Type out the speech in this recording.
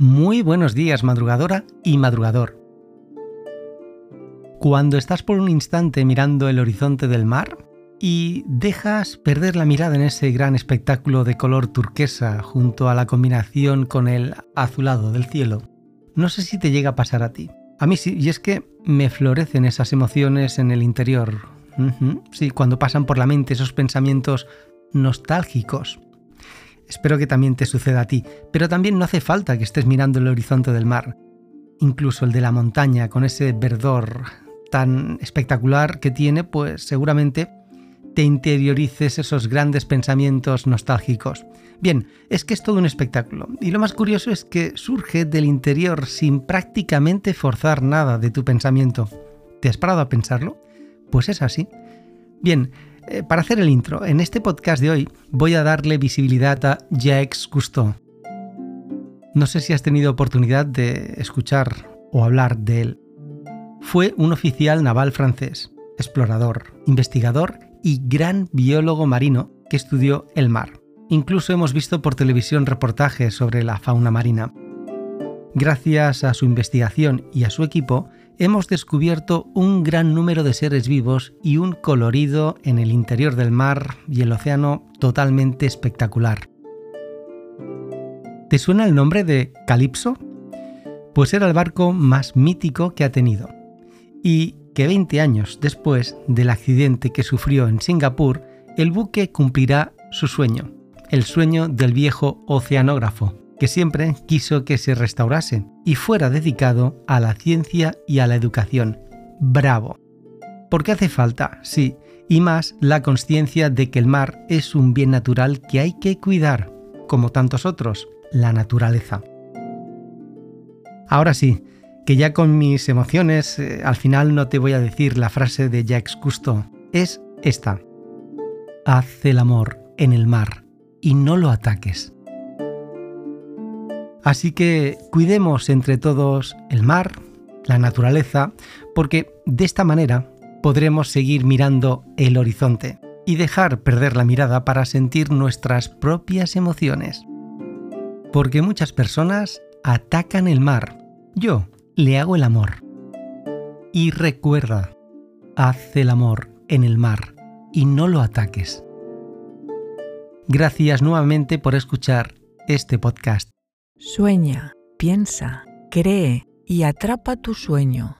Muy buenos días, madrugadora y madrugador. Cuando estás por un instante mirando el horizonte del mar y dejas perder la mirada en ese gran espectáculo de color turquesa junto a la combinación con el azulado del cielo, no sé si te llega a pasar a ti. A mí sí, y es que me florecen esas emociones en el interior. Sí, cuando pasan por la mente esos pensamientos nostálgicos Espero que también te suceda a ti, pero también no hace falta que estés mirando el horizonte del mar, incluso el de la montaña, con ese verdor tan espectacular que tiene, pues seguramente te interiorices esos grandes pensamientos nostálgicos. Bien, es que es todo un espectáculo, y lo más curioso es que surge del interior sin prácticamente forzar nada de tu pensamiento. ¿Te has parado a pensarlo? Pues es así. Bien, eh, para hacer el intro, en este podcast de hoy voy a darle visibilidad a Jacques Cousteau. No sé si has tenido oportunidad de escuchar o hablar de él. Fue un oficial naval francés, explorador, investigador y gran biólogo marino que estudió el mar. Incluso hemos visto por televisión reportajes sobre la fauna marina. Gracias a su investigación y a su equipo, hemos descubierto un gran número de seres vivos y un colorido en el interior del mar y el océano totalmente espectacular. ¿Te suena el nombre de Calypso? Pues era el barco más mítico que ha tenido. Y que 20 años después del accidente que sufrió en Singapur, el buque cumplirá su sueño, el sueño del viejo oceanógrafo, que siempre quiso que se restaurase y fuera dedicado a la ciencia y a la educación. ¡Bravo! Porque hace falta, sí, y más la conciencia de que el mar es un bien natural que hay que cuidar, como tantos otros, la naturaleza. Ahora sí, que ya con mis emociones, eh, al final no te voy a decir la frase de Jacques Cousteau, es esta. Haz el amor en el mar y no lo ataques. Así que cuidemos entre todos el mar, la naturaleza, porque de esta manera podremos seguir mirando el horizonte y dejar perder la mirada para sentir nuestras propias emociones. Porque muchas personas atacan el mar. Yo le hago el amor. Y recuerda, haz el amor en el mar y no lo ataques. Gracias nuevamente por escuchar este podcast. Sueña, piensa, cree y atrapa tu sueño.